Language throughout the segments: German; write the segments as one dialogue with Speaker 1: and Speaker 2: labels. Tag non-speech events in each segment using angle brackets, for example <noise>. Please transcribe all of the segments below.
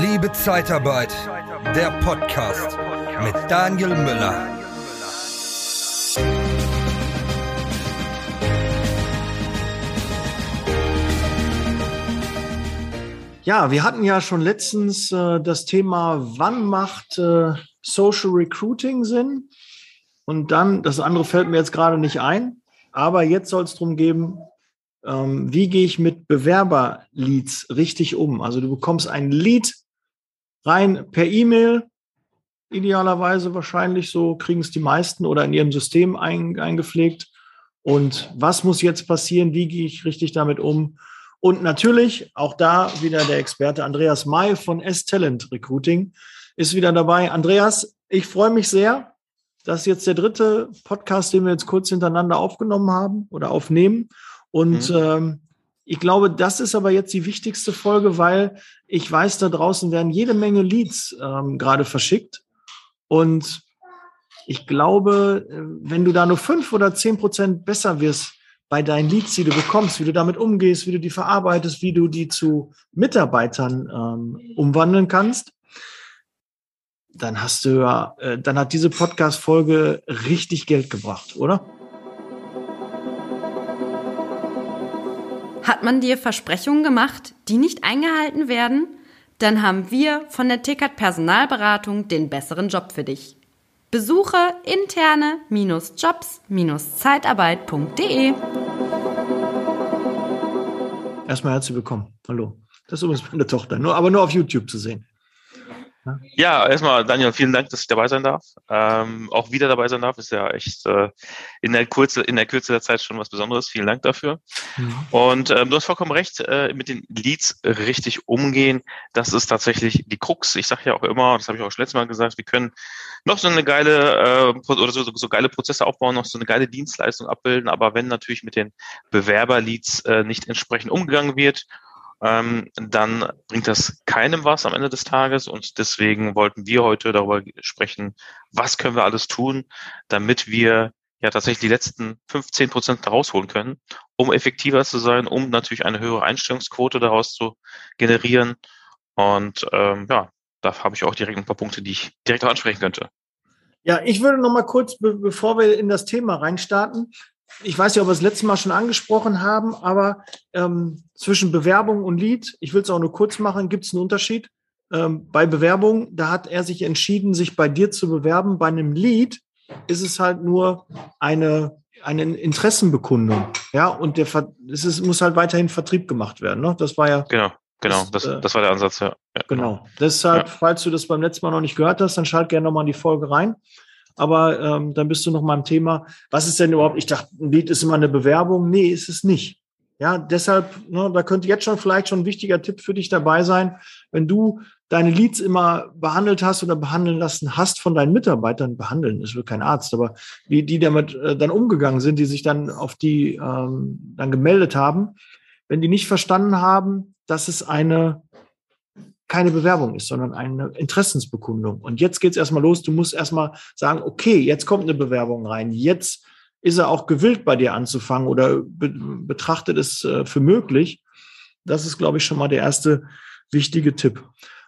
Speaker 1: Liebe Zeitarbeit, der Podcast mit Daniel Müller.
Speaker 2: Ja, wir hatten ja schon letztens äh, das Thema, wann macht äh, Social Recruiting Sinn? Und dann, das andere fällt mir jetzt gerade nicht ein, aber jetzt soll es darum gehen, ähm, wie gehe ich mit Bewerberleads richtig um? Also du bekommst ein Lead rein per E-Mail, idealerweise wahrscheinlich, so kriegen es die meisten oder in ihrem System ein, eingepflegt. Und was muss jetzt passieren? Wie gehe ich richtig damit um? Und natürlich auch da wieder der Experte Andreas May von S-Talent Recruiting ist wieder dabei. Andreas, ich freue mich sehr. Das ist jetzt der dritte Podcast, den wir jetzt kurz hintereinander aufgenommen haben oder aufnehmen. Und mhm. ähm, ich glaube, das ist aber jetzt die wichtigste Folge, weil ich weiß, da draußen werden jede Menge Leads ähm, gerade verschickt. Und ich glaube, äh, wenn du da nur fünf oder zehn Prozent besser wirst, bei deinen Leads, die du bekommst, wie du damit umgehst, wie du die verarbeitest, wie du die zu Mitarbeitern ähm, umwandeln kannst, dann hast du ja, äh, dann hat diese Podcast-Folge richtig Geld gebracht, oder?
Speaker 3: Hat man dir Versprechungen gemacht, die nicht eingehalten werden? Dann haben wir von der Tickert Personalberatung den besseren Job für dich. Besuche interne-jobs-zeitarbeit.de.
Speaker 2: Erstmal herzlich willkommen. Hallo. Das ist übrigens meine Tochter, nur, aber nur auf YouTube zu sehen.
Speaker 4: Ja, erstmal Daniel, vielen Dank, dass ich dabei sein darf. Ähm, auch wieder dabei sein darf, ist ja echt äh, in der Kurze, in der Kürze der Zeit schon was Besonderes. Vielen Dank dafür. Mhm. Und ähm, du hast vollkommen recht, äh, mit den Leads richtig umgehen, das ist tatsächlich die Krux. Ich sage ja auch immer, das habe ich auch schon letztes Mal gesagt, wir können noch so eine geile äh, oder so, so geile Prozesse aufbauen, noch so eine geile Dienstleistung abbilden, aber wenn natürlich mit den Bewerberleads äh, nicht entsprechend umgegangen wird ähm, dann bringt das keinem was am Ende des Tages. Und deswegen wollten wir heute darüber sprechen, was können wir alles tun, damit wir ja tatsächlich die letzten 15 Prozent rausholen können, um effektiver zu sein, um natürlich eine höhere Einstellungsquote daraus zu generieren. Und ähm, ja, da habe ich auch direkt ein paar Punkte, die ich direkt ansprechen könnte.
Speaker 2: Ja, ich würde noch mal kurz, be bevor wir in das Thema reinstarten, ich weiß ja, ob wir das letzte Mal schon angesprochen haben, aber ähm, zwischen Bewerbung und Lead, ich will es auch nur kurz machen, gibt es einen Unterschied. Ähm, bei Bewerbung, da hat er sich entschieden, sich bei dir zu bewerben. Bei einem Lead ist es halt nur eine, eine Interessenbekundung. Ja, und der es ist, muss halt weiterhin Vertrieb gemacht werden. Ne? Das war ja.
Speaker 4: Genau. Genau, das, das, das war der Ansatz, ja.
Speaker 2: ja genau. genau. Deshalb, ja. falls du das beim letzten Mal noch nicht gehört hast, dann schalt gerne nochmal in die Folge rein aber ähm, dann bist du noch mal im Thema, was ist denn überhaupt, ich dachte, ein Lied ist immer eine Bewerbung. Nee, ist es nicht. Ja, deshalb, ne, da könnte jetzt schon vielleicht schon ein wichtiger Tipp für dich dabei sein, wenn du deine Leads immer behandelt hast oder behandeln lassen hast von deinen Mitarbeitern, behandeln ist wirklich kein Arzt, aber die, die damit äh, dann umgegangen sind, die sich dann auf die ähm, dann gemeldet haben, wenn die nicht verstanden haben, dass es eine keine Bewerbung ist, sondern eine Interessensbekundung. Und jetzt geht es erstmal los. Du musst erstmal sagen, okay, jetzt kommt eine Bewerbung rein. Jetzt ist er auch gewillt, bei dir anzufangen oder be betrachtet es äh, für möglich. Das ist, glaube ich, schon mal der erste wichtige Tipp.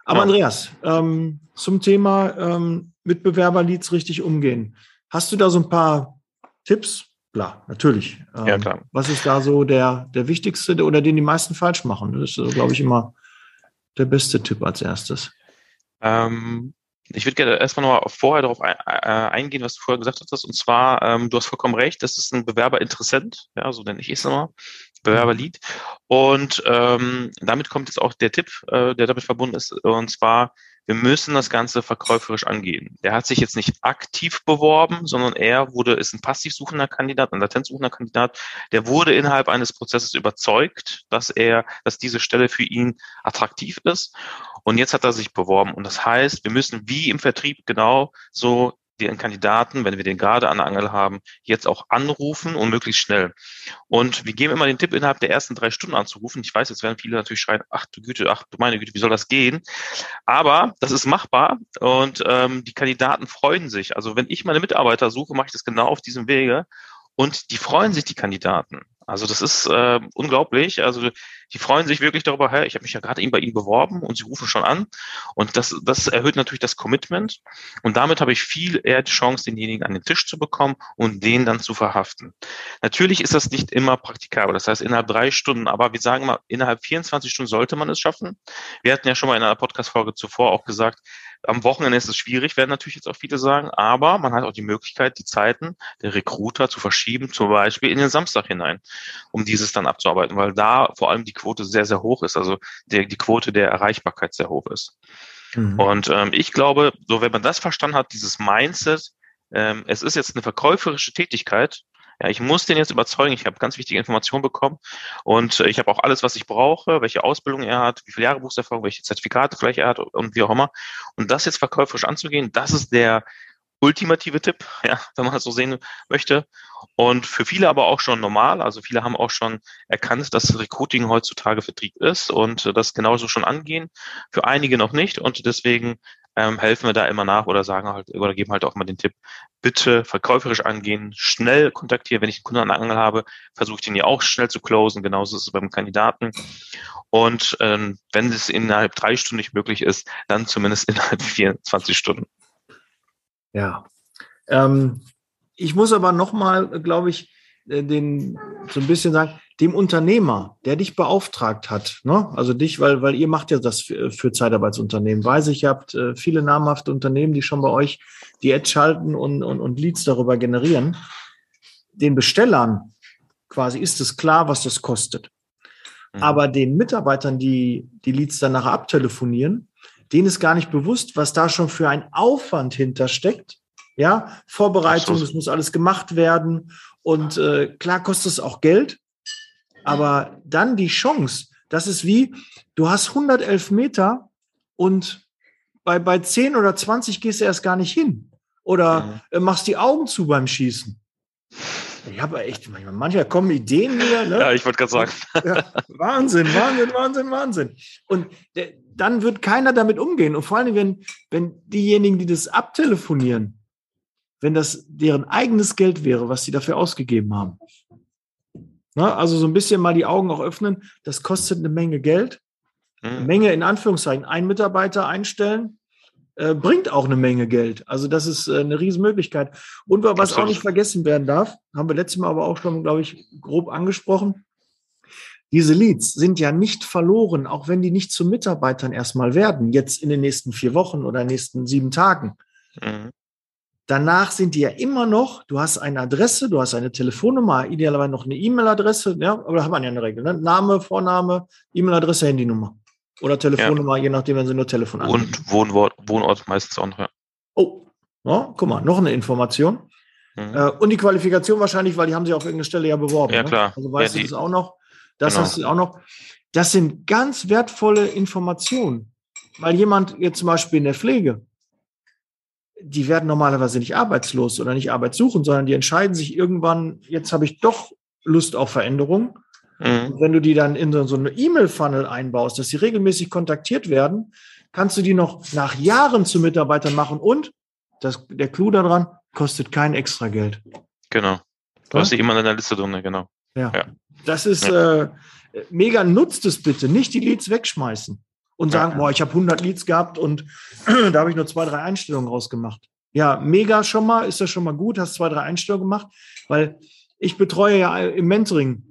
Speaker 2: Aber ja. Andreas, ähm, zum Thema ähm, Mitbewerberleads richtig umgehen. Hast du da so ein paar Tipps? Klar, natürlich. Ähm, ja, klar. Was ist da so der, der wichtigste oder den die meisten falsch machen? Das ist, glaube ich, immer der beste Tipp als erstes?
Speaker 4: Ähm, ich würde gerne erstmal noch vorher darauf äh, eingehen, was du vorher gesagt hast. Und zwar, ähm, du hast vollkommen recht, das ist ein Bewerberinteressent, ja, so nenne ich es immer, Bewerberlead. Und ähm, damit kommt jetzt auch der Tipp, äh, der damit verbunden ist, und zwar, wir müssen das Ganze verkäuferisch angehen. Der hat sich jetzt nicht aktiv beworben, sondern er wurde, ist ein passiv suchender Kandidat, ein latenzsuchender Kandidat, der wurde innerhalb eines Prozesses überzeugt, dass er, dass diese Stelle für ihn attraktiv ist. Und jetzt hat er sich beworben. Und das heißt, wir müssen wie im Vertrieb genau so den Kandidaten, wenn wir den gerade an der Angel haben, jetzt auch anrufen und möglichst schnell. Und wir geben immer den Tipp, innerhalb der ersten drei Stunden anzurufen. Ich weiß, jetzt werden viele natürlich schreien, ach du Güte, ach du meine Güte, wie soll das gehen? Aber das ist machbar und ähm, die Kandidaten freuen sich. Also wenn ich meine Mitarbeiter suche, mache ich das genau auf diesem Wege. Und die freuen sich, die Kandidaten. Also das ist äh, unglaublich. Also die freuen sich wirklich darüber, hey, ich habe mich ja gerade eben bei Ihnen beworben und Sie rufen schon an. Und das, das erhöht natürlich das Commitment. Und damit habe ich viel eher die Chance, denjenigen an den Tisch zu bekommen und den dann zu verhaften. Natürlich ist das nicht immer praktikabel. Das heißt, innerhalb drei Stunden, aber wir sagen mal, innerhalb 24 Stunden sollte man es schaffen. Wir hatten ja schon mal in einer Podcast-Folge zuvor auch gesagt, am Wochenende ist es schwierig, werden natürlich jetzt auch viele sagen, aber man hat auch die Möglichkeit, die Zeiten der Recruiter zu verschieben, zum Beispiel in den Samstag hinein, um dieses dann abzuarbeiten, weil da vor allem die Quote sehr, sehr hoch ist, also der, die Quote der Erreichbarkeit sehr hoch ist. Mhm. Und ähm, ich glaube, so wenn man das verstanden hat, dieses Mindset, ähm, es ist jetzt eine verkäuferische Tätigkeit, ja, ich muss den jetzt überzeugen. Ich habe ganz wichtige Informationen bekommen und äh, ich habe auch alles, was ich brauche, welche Ausbildung er hat, wie viele Jahre Berufserfahrung, welche Zertifikate vielleicht er hat und wie auch immer. Und das jetzt verkäuferisch anzugehen, das ist der ultimative Tipp, <laughs> ja, wenn man das so sehen möchte. Und für viele aber auch schon normal. Also viele haben auch schon erkannt, dass Recruiting heutzutage Vertrieb ist und äh, das genauso schon angehen. Für einige noch nicht. Und deswegen ähm, helfen wir da immer nach oder sagen halt oder geben halt auch mal den Tipp, bitte verkäuferisch angehen, schnell kontaktieren. Wenn ich einen Kunden an der Angel habe, versuche ich den ja auch schnell zu closen. Genauso ist es beim Kandidaten. Und ähm, wenn es innerhalb drei Stunden nicht möglich ist, dann zumindest <laughs> innerhalb 24 Stunden.
Speaker 2: Ja. Ähm, ich muss aber nochmal, glaube ich, äh, den so ein bisschen sagen, dem Unternehmer, der dich beauftragt hat, ne? also dich, weil, weil ihr macht ja das für, für Zeitarbeitsunternehmen, weiß ich, ihr habt äh, viele namhafte Unternehmen, die schon bei euch die Ads schalten und, und, und Leads darüber generieren. Den Bestellern quasi ist es klar, was das kostet. Mhm. Aber den Mitarbeitern, die die Leads dann nachher abtelefonieren, denen ist gar nicht bewusst, was da schon für ein Aufwand hintersteckt. Ja, Vorbereitung, das muss alles gemacht werden. Und äh, klar kostet es auch Geld, aber dann die Chance, das ist wie, du hast 111 Meter und bei, bei 10 oder 20 gehst du erst gar nicht hin. Oder mhm. machst die Augen zu beim Schießen. Ich habe echt, manchmal, manchmal kommen Ideen wieder. Ne?
Speaker 4: Ja, ich wollte gerade sagen.
Speaker 2: Ja, Wahnsinn, Wahnsinn, Wahnsinn, Wahnsinn. Und der, dann wird keiner damit umgehen. Und vor allem, wenn, wenn diejenigen, die das abtelefonieren, wenn das deren eigenes Geld wäre, was sie dafür ausgegeben haben, Ne? Also so ein bisschen mal die Augen auch öffnen. Das kostet eine Menge Geld. Eine mhm. Menge in Anführungszeichen. Ein Mitarbeiter einstellen äh, bringt auch eine Menge Geld. Also das ist äh, eine Riesenmöglichkeit. Und was Absolut. auch nicht vergessen werden darf, haben wir letztes Mal aber auch schon, glaube ich, grob angesprochen. Diese Leads sind ja nicht verloren, auch wenn die nicht zu Mitarbeitern erstmal werden, jetzt in den nächsten vier Wochen oder nächsten sieben Tagen. Mhm. Danach sind die ja immer noch, du hast eine Adresse, du hast eine Telefonnummer, idealerweise noch eine E-Mail-Adresse, ja, aber da hat man ja eine Regel. Ne? Name, Vorname, E-Mail-Adresse, Handynummer. Oder Telefonnummer, ja. je nachdem, wenn sie nur Telefon.
Speaker 4: Und Wohnort, Wohnort meistens auch noch, ja.
Speaker 2: Oh, ja, guck mal, noch eine Information. Mhm. Äh, und die Qualifikation wahrscheinlich, weil die haben sie auf irgendeine Stelle ja beworben.
Speaker 4: Ja,
Speaker 2: ne?
Speaker 4: klar.
Speaker 2: Also weißt ja, du das auch noch. Das genau. hast du auch noch. Das sind ganz wertvolle Informationen. Weil jemand jetzt zum Beispiel in der Pflege, die werden normalerweise nicht arbeitslos oder nicht Arbeit suchen, sondern die entscheiden sich irgendwann, jetzt habe ich doch Lust auf Veränderung. Mhm. wenn du die dann in so, so eine E-Mail-Funnel einbaust, dass sie regelmäßig kontaktiert werden, kannst du die noch nach Jahren zu Mitarbeitern machen und das, der Clou daran kostet kein extra Geld.
Speaker 4: Genau. Du ja? hast die immer in der Liste drin, genau.
Speaker 2: Ja. ja. Das ist ja. Äh, mega, nutzt es bitte, nicht die Leads wegschmeißen und sagen, ja. boah, ich habe 100 Leads gehabt und <clears throat> da habe ich nur zwei, drei Einstellungen rausgemacht. Ja, mega schon mal, ist das schon mal gut, hast zwei, drei Einstellungen gemacht, weil ich betreue ja im Mentoring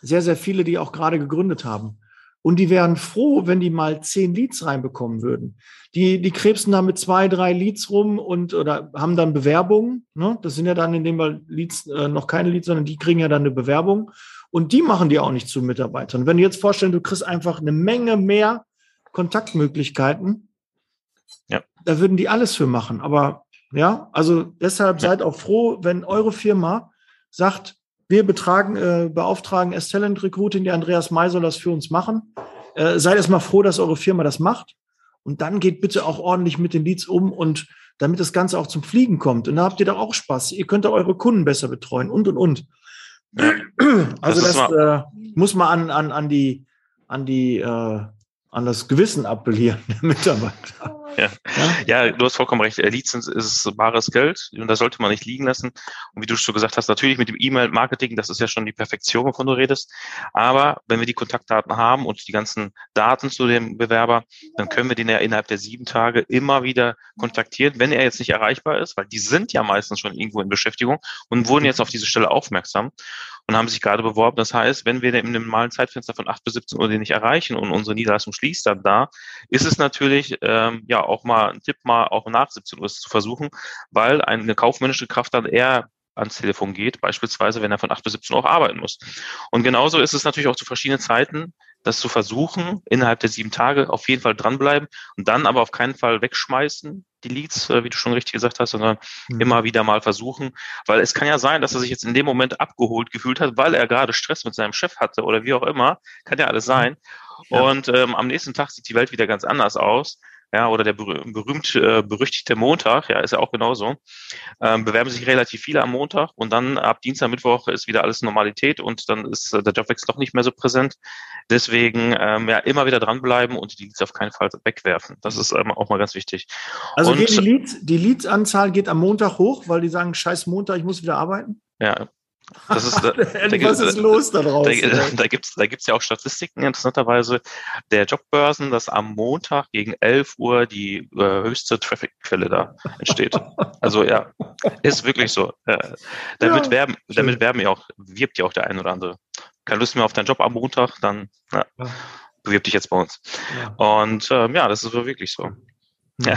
Speaker 2: sehr, sehr viele, die auch gerade gegründet haben. Und die wären froh, wenn die mal zehn Leads reinbekommen würden. Die, die krebsen da mit zwei, drei Leads rum und oder haben dann Bewerbungen. Ne? Das sind ja dann in dem Fall Leads, äh, noch keine Leads, sondern die kriegen ja dann eine Bewerbung. Und die machen die auch nicht zu Mitarbeitern. Wenn du jetzt vorstellst, du kriegst einfach eine Menge mehr Kontaktmöglichkeiten. Ja. Da würden die alles für machen. Aber ja, also deshalb ja. seid auch froh, wenn eure Firma sagt, wir betragen, äh, beauftragen S-Talent Recruiting, der Andreas May soll das für uns machen. Äh, seid erstmal froh, dass eure Firma das macht. Und dann geht bitte auch ordentlich mit den Leads um und damit das Ganze auch zum Fliegen kommt. Und da habt ihr doch auch Spaß. Ihr könnt auch eure Kunden besser betreuen und und und. Also das, das äh, muss man an, an, an die, an die äh, an das Gewissen appellieren der Mitarbeiter.
Speaker 4: Ja. ja. ja, du hast vollkommen recht. Leads sind, ist bares Geld und da sollte man nicht liegen lassen. Und wie du schon gesagt hast, natürlich mit dem E-Mail-Marketing, das ist ja schon die Perfektion, wovon du redest. Aber wenn wir die Kontaktdaten haben und die ganzen Daten zu dem Bewerber, dann können wir den ja innerhalb der sieben Tage immer wieder kontaktieren, wenn er jetzt nicht erreichbar ist, weil die sind ja meistens schon irgendwo in Beschäftigung und wurden jetzt auf diese Stelle aufmerksam und haben sich gerade beworben. Das heißt, wenn wir in einem normalen Zeitfenster von 8 bis 17 Uhr den nicht erreichen und unsere Niederlassung schließt dann da, ist es natürlich ähm, ja auch mal ein Tipp, mal auch nach 17 Uhr zu versuchen, weil eine kaufmännische Kraft dann eher ans Telefon geht, beispielsweise wenn er von 8 bis 17 Uhr arbeiten muss. Und genauso ist es natürlich auch zu verschiedenen Zeiten das zu versuchen, innerhalb der sieben Tage auf jeden Fall dranbleiben und dann aber auf keinen Fall wegschmeißen, die Leads, äh, wie du schon richtig gesagt hast, sondern mhm. immer wieder mal versuchen, weil es kann ja sein, dass er sich jetzt in dem Moment abgeholt gefühlt hat, weil er gerade Stress mit seinem Chef hatte oder wie auch immer, kann ja alles sein. Ja. Und ähm, am nächsten Tag sieht die Welt wieder ganz anders aus ja, oder der berühmt äh, berüchtigte Montag, ja, ist ja auch genauso. Ähm, bewerben sich relativ viele am Montag und dann ab Dienstag, Mittwoch ist wieder alles Normalität und dann ist äh, der Jobwechsel doch nicht mehr so präsent. Deswegen ähm, ja immer wieder dranbleiben und die Leads auf keinen Fall wegwerfen. Das ist ähm, auch mal ganz wichtig.
Speaker 2: Also und, die Leads, die Leads-Anzahl geht am Montag hoch, weil die sagen, scheiß Montag, ich muss wieder arbeiten?
Speaker 4: Ja, das ist, <laughs> da,
Speaker 2: Was ist los da draußen?
Speaker 4: Da, da gibt es da gibt's ja auch Statistiken, interessanterweise, der Jobbörsen, dass am Montag gegen 11 Uhr die äh, höchste Traffic-Quelle da entsteht. also ja, ist wirklich so. Äh, damit, ja, werben, damit werben ja auch, wirbt ja auch der ein oder andere. Keine Lust mehr auf deinen Job am Montag, dann ja. bewirb dich jetzt bei uns. Ja. Und ähm, ja, das ist wirklich so.
Speaker 2: Ja,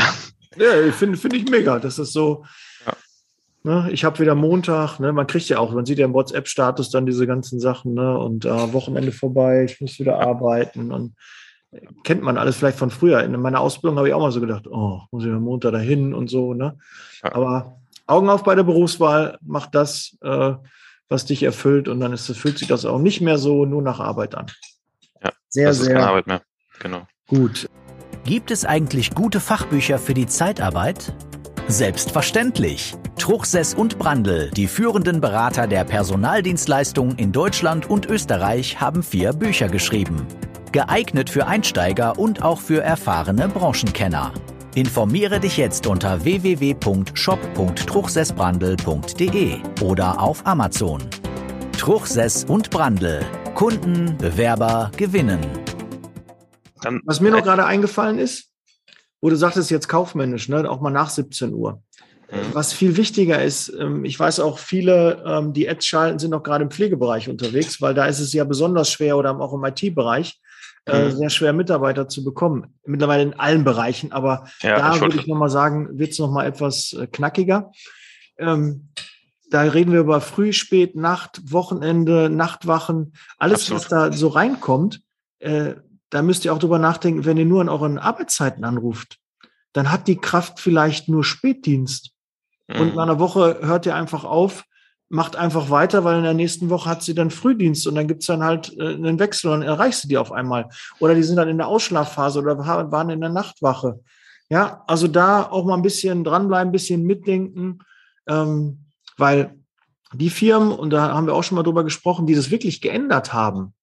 Speaker 2: ja finde find ich mega. Das ist so, Ne, ich habe wieder Montag, ne, man kriegt ja auch, man sieht ja im WhatsApp-Status dann diese ganzen Sachen, ne, und äh, Wochenende vorbei, ich muss wieder arbeiten und äh, kennt man alles vielleicht von früher. In meiner Ausbildung habe ich auch mal so gedacht, oh, muss ich am Montag dahin und so, ne? Aber Augen auf bei der Berufswahl, mach das, äh, was dich erfüllt und dann ist, fühlt sich das auch nicht mehr so nur nach Arbeit an.
Speaker 4: Ja, sehr, das ist sehr keine Arbeit mehr. Genau.
Speaker 5: Gut. Gibt es eigentlich gute Fachbücher für die Zeitarbeit? Selbstverständlich. Truchsess und Brandl, die führenden Berater der Personaldienstleistung in Deutschland und Österreich, haben vier Bücher geschrieben. Geeignet für Einsteiger und auch für erfahrene Branchenkenner. Informiere dich jetzt unter www.shop.truchsessbrandl.de oder auf Amazon. Truchsess und Brandl. Kunden, Bewerber gewinnen.
Speaker 2: Was mir noch gerade eingefallen ist, wo du sagtest jetzt kaufmännisch, ne, auch mal nach 17 Uhr. Mhm. Was viel wichtiger ist, ähm, ich weiß auch, viele, ähm, die Ads schalten, sind auch gerade im Pflegebereich unterwegs, weil da ist es ja besonders schwer oder auch im IT-Bereich äh, mhm. sehr schwer, Mitarbeiter zu bekommen. Mittlerweile in allen Bereichen, aber ja, da würde ich nochmal sagen, wird es nochmal etwas äh, knackiger. Ähm, da reden wir über Früh, Spät, Nacht, Wochenende, Nachtwachen, alles, Absolut. was da so reinkommt. Da müsst ihr auch drüber nachdenken, wenn ihr nur an euren Arbeitszeiten anruft, dann hat die Kraft vielleicht nur Spätdienst. Mhm. Und in einer Woche hört ihr einfach auf, macht einfach weiter, weil in der nächsten Woche hat sie dann Frühdienst und dann gibt's dann halt äh, einen Wechsel und dann erreichst du die auf einmal. Oder die sind dann in der Ausschlafphase oder waren in der Nachtwache. Ja, also da auch mal ein bisschen dranbleiben, ein bisschen mitdenken, ähm, weil die Firmen, und da haben wir auch schon mal drüber gesprochen, die das wirklich geändert haben,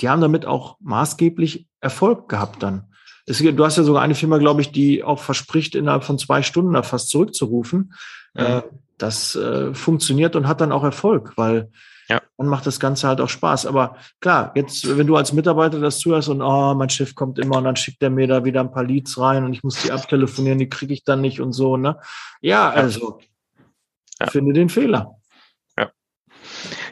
Speaker 2: die haben damit auch maßgeblich Erfolg gehabt dann. Es, du hast ja sogar eine Firma, glaube ich, die auch verspricht, innerhalb von zwei Stunden da fast zurückzurufen. Mhm. Äh, das äh, funktioniert und hat dann auch Erfolg, weil ja. dann macht das Ganze halt auch Spaß. Aber klar, jetzt, wenn du als Mitarbeiter das zuhörst und oh, mein Chef kommt immer und dann schickt er mir da wieder ein paar Leads rein und ich muss die abtelefonieren, die kriege ich dann nicht und so, ne? Ja, also ja. finde den Fehler.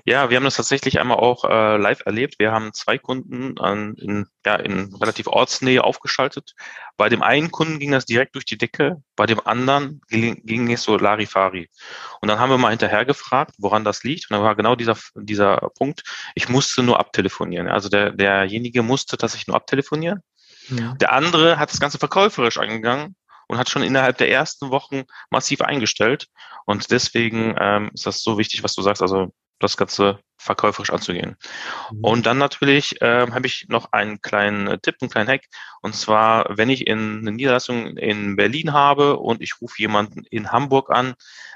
Speaker 4: Ja, wir haben das tatsächlich einmal auch äh, live erlebt. Wir haben zwei Kunden an, in, ja, in relativ Ortsnähe aufgeschaltet. Bei dem einen Kunden ging das direkt durch die Decke, bei dem anderen ging, ging es so Larifari. Und dann haben wir mal hinterher gefragt, woran das liegt. Und dann war genau dieser, dieser Punkt, ich musste nur abtelefonieren. Also der, derjenige musste tatsächlich nur abtelefonieren. Ja. Der andere hat das Ganze verkäuferisch angegangen und hat schon innerhalb der ersten Wochen massiv eingestellt. Und deswegen ähm, ist das so wichtig, was du sagst. Also das Ganze verkäuferisch anzugehen. Mhm. Und dann natürlich äh, habe ich noch einen kleinen Tipp, einen kleinen Hack. Und zwar, wenn ich in eine Niederlassung in Berlin habe und ich rufe jemanden in Hamburg an,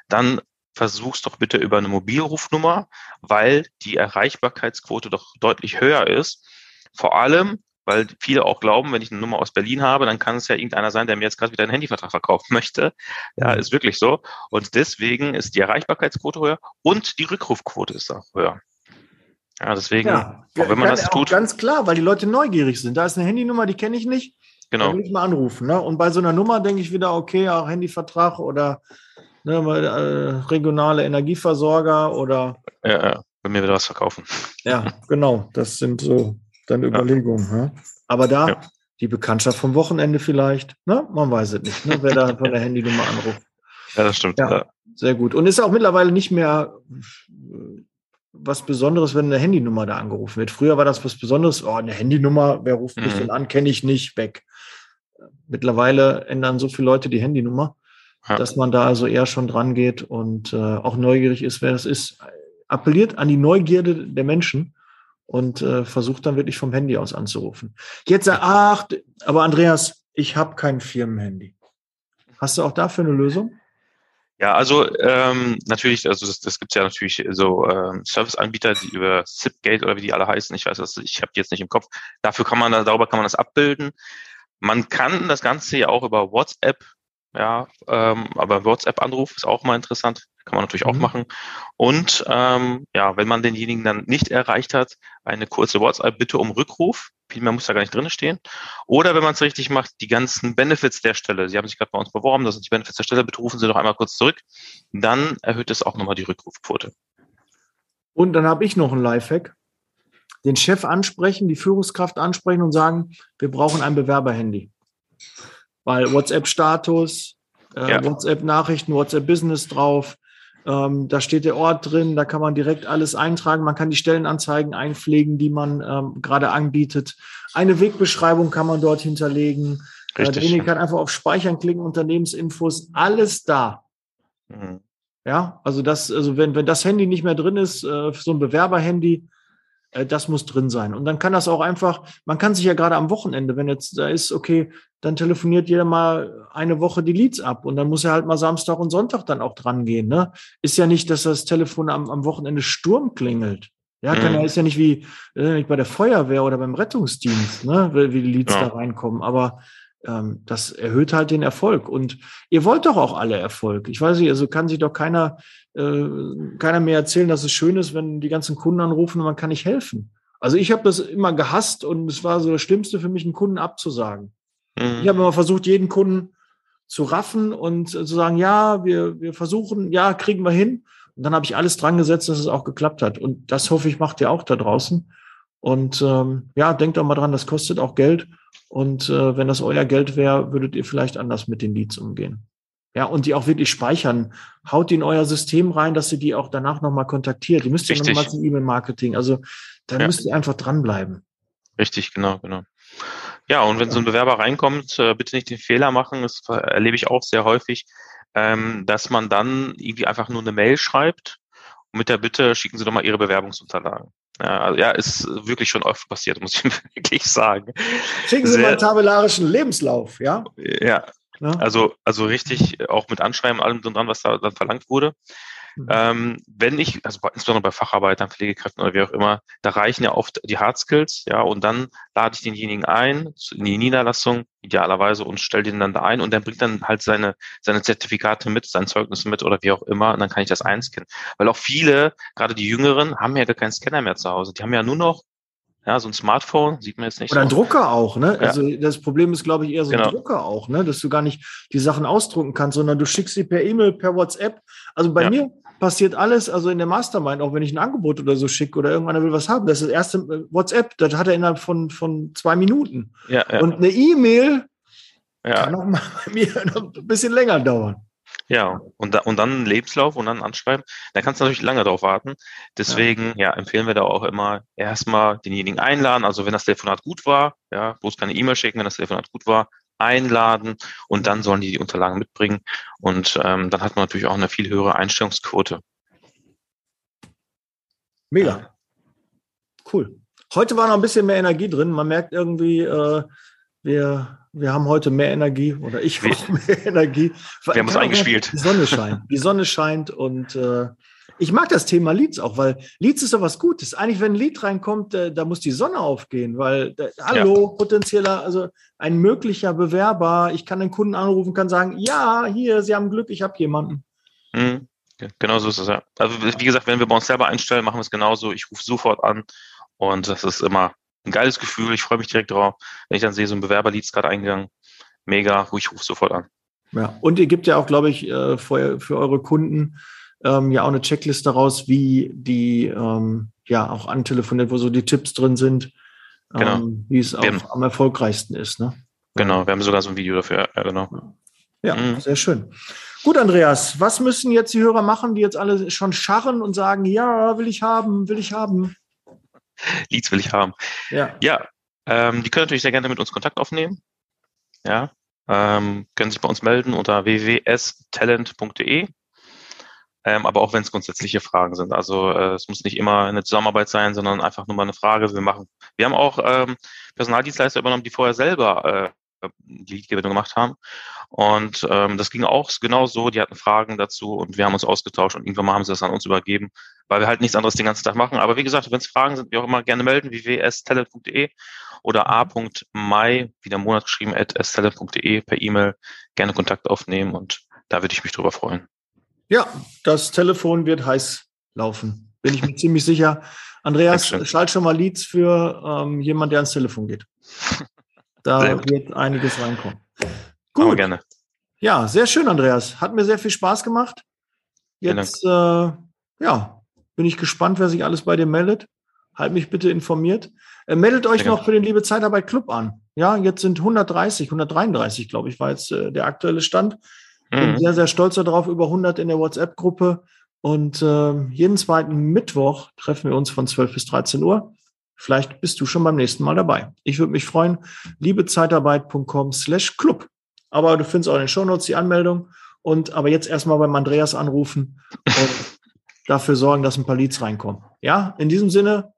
Speaker 4: dann versuch's doch bitte über eine Mobilrufnummer, weil die Erreichbarkeitsquote doch deutlich höher ist. Vor allem, weil viele auch glauben, wenn ich eine Nummer aus Berlin habe, dann kann es ja irgendeiner sein, der mir jetzt gerade wieder einen Handyvertrag verkaufen <laughs> möchte. Ja, ist wirklich so. Und deswegen ist die Erreichbarkeitsquote höher und die Rückrufquote ist auch höher. Ja, deswegen,
Speaker 2: Ja,
Speaker 4: auch wenn man das tut,
Speaker 2: Ganz klar, weil die Leute neugierig sind. Da ist eine Handynummer, die kenne ich nicht. Da
Speaker 4: genau.
Speaker 2: will ich mal anrufen. Ne? Und bei so einer Nummer denke ich wieder, okay, auch Handyvertrag oder ne, äh, regionale Energieversorger oder
Speaker 4: Ja, ja, bei mir wieder was verkaufen.
Speaker 2: ja, genau. Das sind so dann Überlegungen. Ne? Aber da
Speaker 4: Ja.
Speaker 2: die Bekanntschaft vom Wochenende vielleicht, ne? Man weiß es nicht, ne? wer da von der Handynummer anruft.
Speaker 4: Ja, das stimmt.
Speaker 2: Ja.
Speaker 4: Ja.
Speaker 2: Sehr gut. Und ist auch mittlerweile nicht mehr äh, was Besonderes, wenn eine Handynummer da angerufen wird. Früher war das was Besonderes. Oh, eine Handynummer, wer ruft mich
Speaker 4: Mhm.
Speaker 2: denn an? Kenne ich nicht, weg. Mittlerweile ändern so viele Leute die Handynummer,
Speaker 4: Ja.
Speaker 2: dass man da also eher schon dran geht und äh, auch neugierig ist, wer das ist. Appelliert an die Neugierde der Menschen und äh, versucht dann wirklich vom Handy aus anzurufen. Jetzt, ach, aber Andreas, ich habe kein Firmenhandy. Hast du auch dafür eine Lösung?
Speaker 4: Ja, also ähm, natürlich, also das, das gibt ja natürlich so ähm, Serviceanbieter, die über Zipgate oder wie die alle heißen, ich weiß das, ich habe die jetzt nicht im Kopf. Dafür kann man, da- darüber kann man das abbilden. Man kann das Ganze ja auch über WhatsApp, ja, ähm, aber WhatsApp-Anruf ist auch mal interessant, kann man natürlich auch
Speaker 2: Mhm.
Speaker 4: machen. Und ähm, ja, wenn man denjenigen dann nicht erreicht hat, eine kurze WhatsApp-Bitte um Rückruf. Viel mehr muss da gar nicht drin stehen. Oder wenn man es richtig macht, die ganzen Benefits der Stelle. Sie haben sich gerade bei uns beworben, das sind die Benefits der Stelle, bitte rufen Sie doch einmal kurz zurück. Dann erhöht es auch nochmal die Rückrufquote.
Speaker 2: Und dann habe ich noch einen Lifehack. Den Chef ansprechen, die Führungskraft ansprechen und sagen, wir brauchen ein Bewerberhandy. Weil WhatsApp-Status, äh,
Speaker 4: Ja.
Speaker 2: WhatsApp-Nachrichten, WhatsApp-Business drauf, ähm, da steht der Ort drin, da kann man direkt alles eintragen. Man kann die Stellenanzeigen einpflegen, die man ähm, gerade anbietet. Eine Wegbeschreibung kann man dort hinterlegen. Äh,
Speaker 4: Richtig.
Speaker 2: derjenige kann einfach auf Speichern klicken, Unternehmensinfos, alles da.
Speaker 4: Mhm.
Speaker 2: Ja, also das, also wenn, wenn das Handy nicht mehr drin ist, äh, so ein Bewerberhandy, äh, das muss drin sein. Und dann kann das auch einfach, man kann sich ja gerade am Wochenende, wenn jetzt da ist, okay, dann telefoniert jeder mal eine Woche die Leads ab und dann muss er halt mal Samstag und Sonntag dann auch dran gehen. Ne? Ist ja nicht, dass das Telefon am, am Wochenende Sturm klingelt. Ja, kann
Speaker 4: Mhm.
Speaker 2: ja, ist ja nicht wie äh, nicht bei der Feuerwehr oder beim Rettungsdienst, ne, wie wie die Leads
Speaker 4: Ja.
Speaker 2: da reinkommen. Aber ähm, das erhöht halt den Erfolg. Und ihr wollt doch auch alle Erfolg. Ich weiß nicht, also kann sich doch keiner, äh, keiner mehr erzählen, dass es schön ist, wenn die ganzen Kunden anrufen und man kann nicht helfen. Also ich habe das immer gehasst und es war so das Schlimmste für mich, einen Kunden abzusagen. Ich
Speaker 4: Mhm.
Speaker 2: habe immer versucht, jeden Kunden zu raffen und äh, zu sagen, ja, wir, wir versuchen, ja, kriegen wir hin. Und dann habe ich alles dran gesetzt, dass es auch geklappt hat. Und das hoffe ich, macht ihr auch da draußen. Und ähm, ja, denkt doch mal dran, das kostet auch Geld. Und äh, wenn das euer Geld wäre, würdet ihr vielleicht anders mit den Leads umgehen. Ja, und die auch wirklich speichern. Haut die in euer System rein, dass ihr die auch danach nochmal kontaktiert. Ihr müsst
Speaker 4: Richtig.
Speaker 2: nochmal zum E-Mail-Marketing. Also da
Speaker 4: Ja.
Speaker 2: müsst ihr einfach dranbleiben.
Speaker 4: Richtig, genau, genau. Ja, und wenn so ein Bewerber reinkommt, äh, bitte nicht den Fehler machen, das erlebe ich auch sehr häufig, ähm, dass man dann irgendwie einfach nur eine Mail schreibt und mit der Bitte, schicken Sie doch mal Ihre Bewerbungsunterlagen. Ja, also, ja, ist wirklich schon oft passiert, muss ich <laughs> wirklich sagen.
Speaker 2: Schicken Sie
Speaker 4: Sehr-
Speaker 2: mal einen tabellarischen Lebenslauf, ja?
Speaker 4: Ja,
Speaker 2: ja?
Speaker 4: also, also richtig auch mit Anschreiben, allem dran, was da dann verlangt wurde.
Speaker 2: Mhm.
Speaker 4: Ähm, wenn ich, also insbesondere bei Facharbeitern, Pflegekräften oder wie auch immer, da reichen ja oft die Hard Skills, ja, und dann lade ich denjenigen ein in die Niederlassung, idealerweise, und stelle den dann da ein und der bringt dann halt seine, seine Zertifikate mit, sein Zeugnis mit oder wie auch immer, und dann kann ich das einscannen. Weil auch viele, gerade die Jüngeren, haben ja gar keinen Scanner mehr zu Hause. Die haben ja nur noch, ja, so ein Smartphone, sieht man jetzt nicht
Speaker 2: Oder ein
Speaker 4: so.
Speaker 2: Drucker auch, ne?
Speaker 4: Ja.
Speaker 2: Also das Problem ist, glaube ich, eher so ein
Speaker 4: Genau.
Speaker 2: Drucker auch, ne? Dass du gar nicht die Sachen ausdrucken kannst, sondern du schickst sie per E-Mail, per WhatsApp. Also bei
Speaker 4: Ja.
Speaker 2: mir passiert alles, also in der Mastermind, auch wenn ich ein Angebot oder so schicke oder irgendeiner will was haben, das ist das erste äh, WhatsApp, das hat er innerhalb von, von zwei Minuten.
Speaker 4: Ja, ja,
Speaker 2: Und eine E-Mail
Speaker 4: ja.
Speaker 2: kann auch mal <laughs> bei mir noch ein bisschen länger dauern.
Speaker 4: Ja, und, da, und dann Lebenslauf und dann anschreiben. Da kannst du natürlich lange drauf warten. Deswegen, ja. empfehlen wir da auch immer erstmal denjenigen einladen. Also wenn das Telefonat gut war, ja, bloß keine E-Mail schicken, wenn das Telefonat gut war, einladen und dann sollen die die Unterlagen mitbringen. Und ähm, dann hat man natürlich auch eine viel höhere Einstellungsquote.
Speaker 2: Mega. Cool. Heute war noch ein bisschen mehr Energie drin. Man merkt irgendwie, äh, wir, wir haben heute mehr Energie oder ich <laughs> habe mehr Energie.
Speaker 4: Wir haben uns
Speaker 2: auch
Speaker 4: eingespielt.
Speaker 2: Die Sonne scheint. Die Sonne scheint und äh, Ich mag das Thema Leads auch, weil Leads ist doch was Gutes. Eigentlich, wenn ein Lied reinkommt, äh, da muss die Sonne aufgehen, weil, äh, hallo, ja. potenzieller, also ein möglicher Bewerber, ich kann den Kunden anrufen, kann sagen, ja, hier, Sie haben Glück, ich habe jemanden.
Speaker 4: Mhm. Genau so ist es, ja. Also, wie gesagt, wenn wir bei uns selber einstellen, machen wir es genauso. Ich rufe sofort an und das ist immer ein geiles Gefühl. Ich freue mich direkt drauf, wenn ich dann sehe, so ein Bewerberlied ist gerade eingegangen. Mega, ich rufe sofort an.
Speaker 2: Ja, und ihr gebt ja auch, glaube ich, äh, für, für eure Kunden ähm, ja auch eine Checkliste raus, wie die ähm, ja auch antelefoniert, wo so die Tipps drin sind, genau. ähm, wie es auch am erfolgreichsten ist. Ne?
Speaker 4: Genau, wir haben sogar so ein Video dafür, ja, genau.
Speaker 2: Ja, mhm. sehr schön. Gut, Andreas, was müssen jetzt die Hörer machen, die jetzt alle schon scharren und sagen, ja, will ich haben, will ich haben?
Speaker 4: Leads will ich haben. Ja. Ja, ähm, die können natürlich sehr gerne mit uns Kontakt aufnehmen. Ja, ähm, können sich bei uns melden unter www.talent.de. Ähm, aber auch wenn es grundsätzliche Fragen sind. Also äh, es muss nicht immer eine Zusammenarbeit sein, sondern einfach nur mal eine Frage. Wir machen, wir haben auch ähm, Personaldienstleister übernommen, die vorher selber äh, die Leadgewinnung gemacht haben. Und ähm, das ging auch genau so. Die hatten Fragen dazu und wir haben uns ausgetauscht und irgendwann mal haben sie das an uns übergeben, weil wir halt nichts anderes den ganzen Tag machen. Aber wie gesagt, wenn es Fragen sind, wie auch immer gerne melden, www.stalent.de oder a.mai, wie der Monat geschrieben, at stalent.de per E-Mail gerne Kontakt aufnehmen und da würde ich mich drüber freuen.
Speaker 2: Ja, das Telefon wird heiß laufen. Bin ich mir ziemlich sicher. Andreas, schalt schon mal Leads für ähm, jemand, der ans Telefon geht. <laughs> Da wird einiges reinkommen.
Speaker 4: Gut. gerne.
Speaker 2: Ja, sehr schön, Andreas. Hat mir sehr viel Spaß gemacht. Jetzt, äh, ja, bin ich gespannt, wer sich alles bei dir meldet. Halt mich bitte informiert. Äh, meldet euch noch für den Liebe Zeitarbeit Club an. Ja, jetzt sind 130, 133, glaube ich, war jetzt äh, der aktuelle Stand. Bin mhm. sehr, sehr stolz darauf, über 100 in der WhatsApp-Gruppe. Und äh, jeden zweiten Mittwoch treffen wir uns von 12 bis 13 Uhr. Vielleicht bist du schon beim nächsten Mal dabei. Ich würde mich freuen. liebezeitarbeit.com slash club. Aber du findest auch in den Shownotes die Anmeldung. Und aber jetzt erstmal beim Andreas anrufen und <laughs> dafür sorgen, dass ein paar Leads reinkommen. Ja, in diesem Sinne,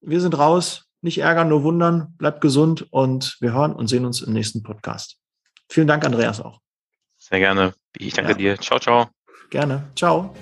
Speaker 2: wir sind raus. Nicht ärgern, nur wundern. Bleibt gesund und wir hören und sehen uns im nächsten Podcast. Vielen Dank, Andreas, auch.
Speaker 4: Sehr gerne. Ich danke ja. dir. Ciao, ciao.
Speaker 2: Gerne. Ciao.